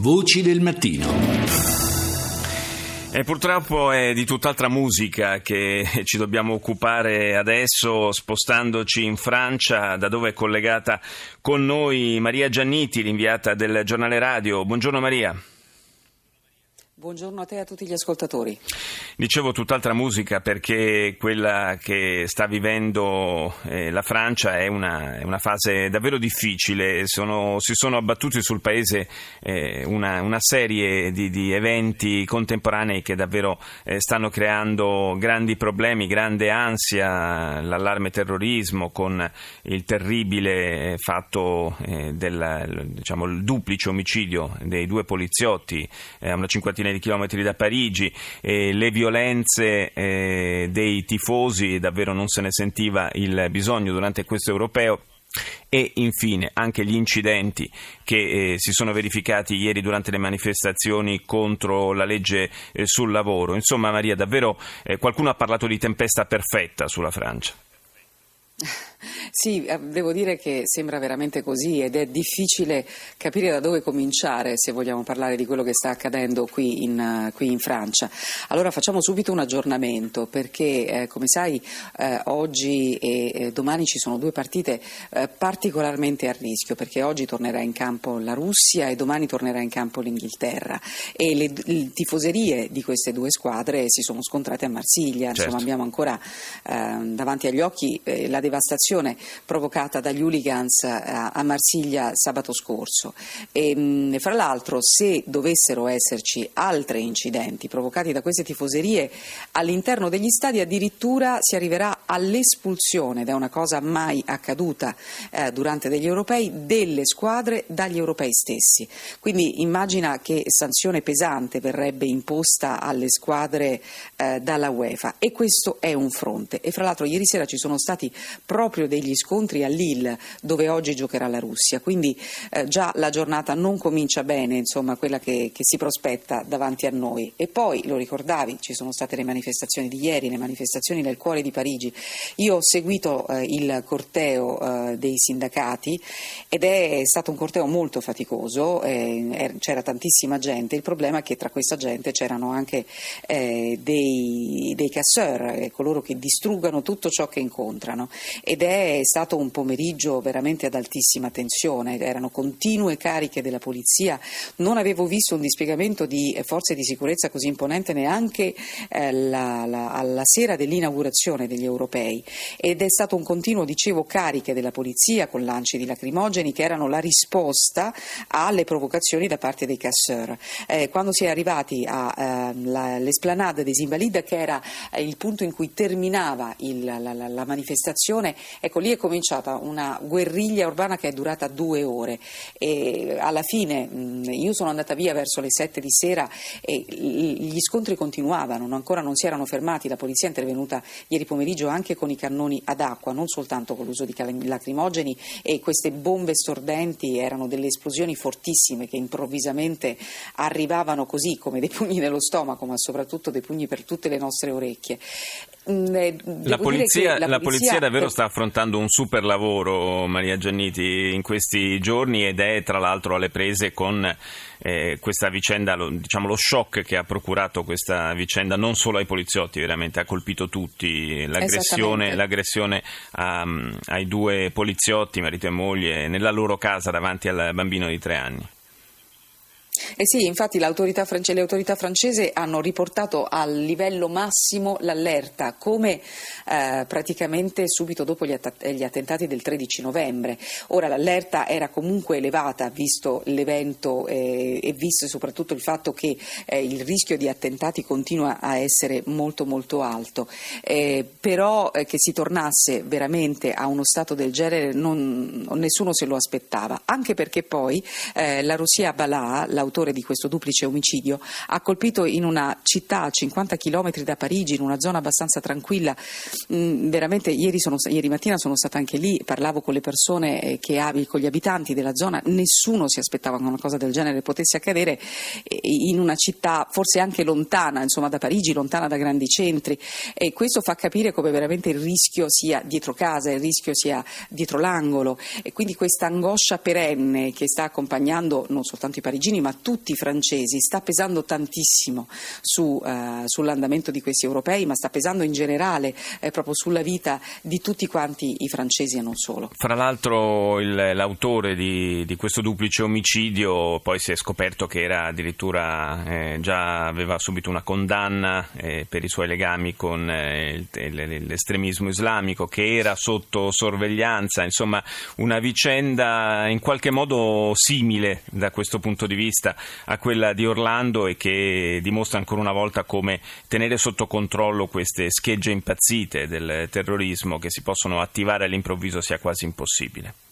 Voci del mattino. E purtroppo è di tutt'altra musica che ci dobbiamo occupare adesso, spostandoci in Francia, da dove è collegata con noi Maria Gianniti, l'inviata del giornale radio. Buongiorno Maria. Buongiorno a te e a tutti gli ascoltatori. Dicevo tutt'altra musica perché quella che sta vivendo eh, la Francia è una, è una, fase davvero difficile. Sono, si sono abbattuti sul paese eh, una, una, serie di, di, eventi contemporanei che davvero eh, stanno creando grandi problemi, grande ansia, l'allarme terrorismo con il terribile fatto eh, del diciamo, duplice omicidio dei due poliziotti a una cinquantina centinaia di chilometri da Parigi, e le violenze eh, dei tifosi, davvero non se ne sentiva il bisogno durante questo europeo e infine anche gli incidenti che eh, si sono verificati ieri durante le manifestazioni contro la legge eh, sul lavoro. Insomma, Maria, davvero eh, qualcuno ha parlato di tempesta perfetta sulla Francia. Sì, eh, devo dire che sembra veramente così ed è difficile capire da dove cominciare se vogliamo parlare di quello che sta accadendo qui in, uh, qui in Francia. Allora facciamo subito un aggiornamento perché, eh, come sai, eh, oggi e eh, domani ci sono due partite eh, particolarmente a rischio perché oggi tornerà in campo la Russia e domani tornerà in campo l'Inghilterra e le, le tifoserie di queste due squadre si sono scontrate a Marsiglia. Certo. Insomma, abbiamo ancora davanti agli occhi la devastazione provocata dagli hooligans eh, a Marsiglia sabato scorso. E, mm, fra l'altro, se dovessero esserci altri incidenti provocati da queste tifoserie all'interno degli stadi, addirittura si arriverà all'espulsione, ed è una cosa mai accaduta eh, durante degli europei, delle squadre dagli europei stessi. Quindi immagina che sanzione pesante verrebbe imposta alle squadre eh, dalla UEFA e questo è un fronte. E fra l'altro ieri sera ci sono stati proprio degli scontri a Lille dove oggi giocherà la Russia, quindi eh, già la giornata non comincia bene, insomma quella che, che, si prospetta davanti a noi. E poi, lo ricordavi, ci sono state le manifestazioni di ieri, le manifestazioni nel cuore di Parigi. Io ho seguito eh, il corteo eh, dei sindacati ed è stato un corteo molto faticoso, eh, er, c'era tantissima gente, il problema è che tra questa gente c'erano anche eh, dei, dei casseur, eh, coloro che distruggano tutto ciò che incontrano ed è stato un pomeriggio veramente ad altissima tensione, erano continue cariche della polizia, non avevo visto un dispiegamento di forze di sicurezza così imponente neanche eh, la, la, alla sera dell'inaugurazione degli europei ed è stato un continuo, dicevo, cariche della polizia con lanci di lacrimogeni che erano la risposta alle provocazioni da parte dei casseur. Eh, quando si è arrivati all'esplanade eh, des Invalides, che era eh, il punto in cui terminava il, la, la manifestazione, ecco lì è cominciata una guerriglia urbana che è durata due ore e alla fine io sono andata via verso le sette di sera e gli scontri continuavano, ancora non si erano fermati, la polizia è intervenuta ieri pomeriggio anche con i cannoni ad acqua, non soltanto con l'uso di lacrimogeni e queste bombe stordenti erano delle esplosioni fortissime che improvvisamente arrivavano così come dei pugni nello stomaco, ma soprattutto dei pugni per tutte le nostre orecchie. Eh, la polizia, la, polizia, davvero sta affrontando un super lavoro, Maria Gianniti, in questi giorni ed è tra l'altro alle prese con eh, questa vicenda, lo, diciamo lo shock che ha procurato questa vicenda non solo ai poliziotti, veramente ha colpito tutti, l'aggressione, l'aggressione a, ai due poliziotti, marito e moglie, nella loro casa davanti al bambino di tre anni. Eh sì, infatti l'autorità france- le autorità francesi hanno riportato al livello massimo l'allerta, come eh, praticamente subito dopo gli, att- gli, attentati del 13 novembre. Ora l'allerta era comunque elevata visto l'evento eh, e visto soprattutto il fatto che eh, il rischio di attentati continua a essere molto molto alto. Eh, però eh, che si tornasse veramente a uno stato del genere non, nessuno se lo aspettava, anche perché poi eh, la Russia Balà, l'autore di questo duplice omicidio, ha colpito in una città a 50 km da Parigi, in una zona abbastanza tranquilla. Mm, veramente ieri, sono, ieri, mattina sono stata anche lì, parlavo con le persone eh, che con gli abitanti della zona, nessuno si aspettava che una cosa del genere potesse accadere in una città forse anche lontana, insomma da Parigi, lontana da grandi centri e questo fa capire come veramente il rischio sia dietro casa, il rischio sia dietro l'angolo e quindi questa angoscia perenne che sta accompagnando non soltanto i parigini ma tutti i francesi sta pesando tantissimo su, uh, sull'andamento di questi europei, ma sta pesando in generale eh, proprio sulla vita di tutti quanti i francesi e non solo. Fra l'altro il, l'autore di, di, questo duplice omicidio poi si è scoperto che era addirittura eh, già aveva subito una condanna eh, per i suoi legami con eh, l'estremismo islamico, che era sotto sorveglianza, insomma una vicenda in qualche modo simile da questo punto di vista a quella di Orlando e che dimostra ancora una volta come tenere sotto controllo queste schegge impazzite del terrorismo che si possono attivare all'improvviso sia quasi impossibile.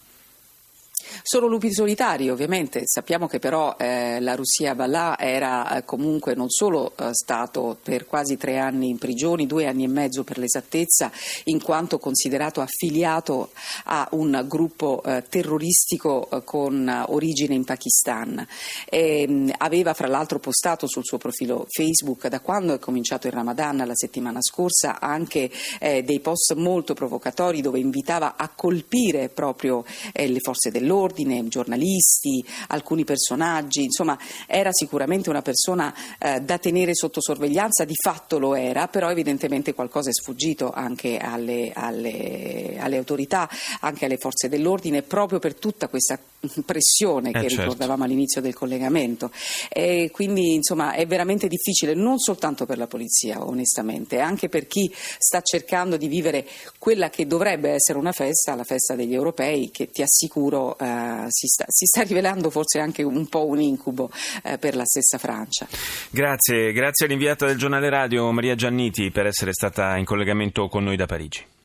Solo lupi solitari, ovviamente. Sappiamo che però eh, la Russia Ballà era eh, comunque non solo eh, stato per quasi tre anni in prigione, due anni e mezzo per l'esattezza, in quanto considerato affiliato a un gruppo eh, terroristico eh, con origine in Pakistan. E, mh, aveva fra l'altro postato sul suo profilo Facebook da quando è cominciato il Ramadan la settimana scorsa anche eh, dei post molto provocatori dove invitava a colpire proprio le forze dell'ordine ordine, giornalisti, alcuni personaggi, insomma era sicuramente una persona eh, da tenere sotto sorveglianza, di fatto lo era, però evidentemente qualcosa è sfuggito anche alle, alle, alle autorità, anche alle forze dell'ordine, proprio per tutta questa pressione che eh certo. ricordavamo all'inizio del collegamento. E quindi insomma è veramente difficile non soltanto per la polizia, onestamente, anche per chi sta cercando di vivere quella che dovrebbe essere una festa, la festa degli europei, che ti assicuro eh, si, sta, si, sta, rivelando forse anche un po' un incubo eh, per la stessa Francia. Grazie, grazie all'inviata del giornale radio Maria Gianniti per essere stata in collegamento con noi da Parigi.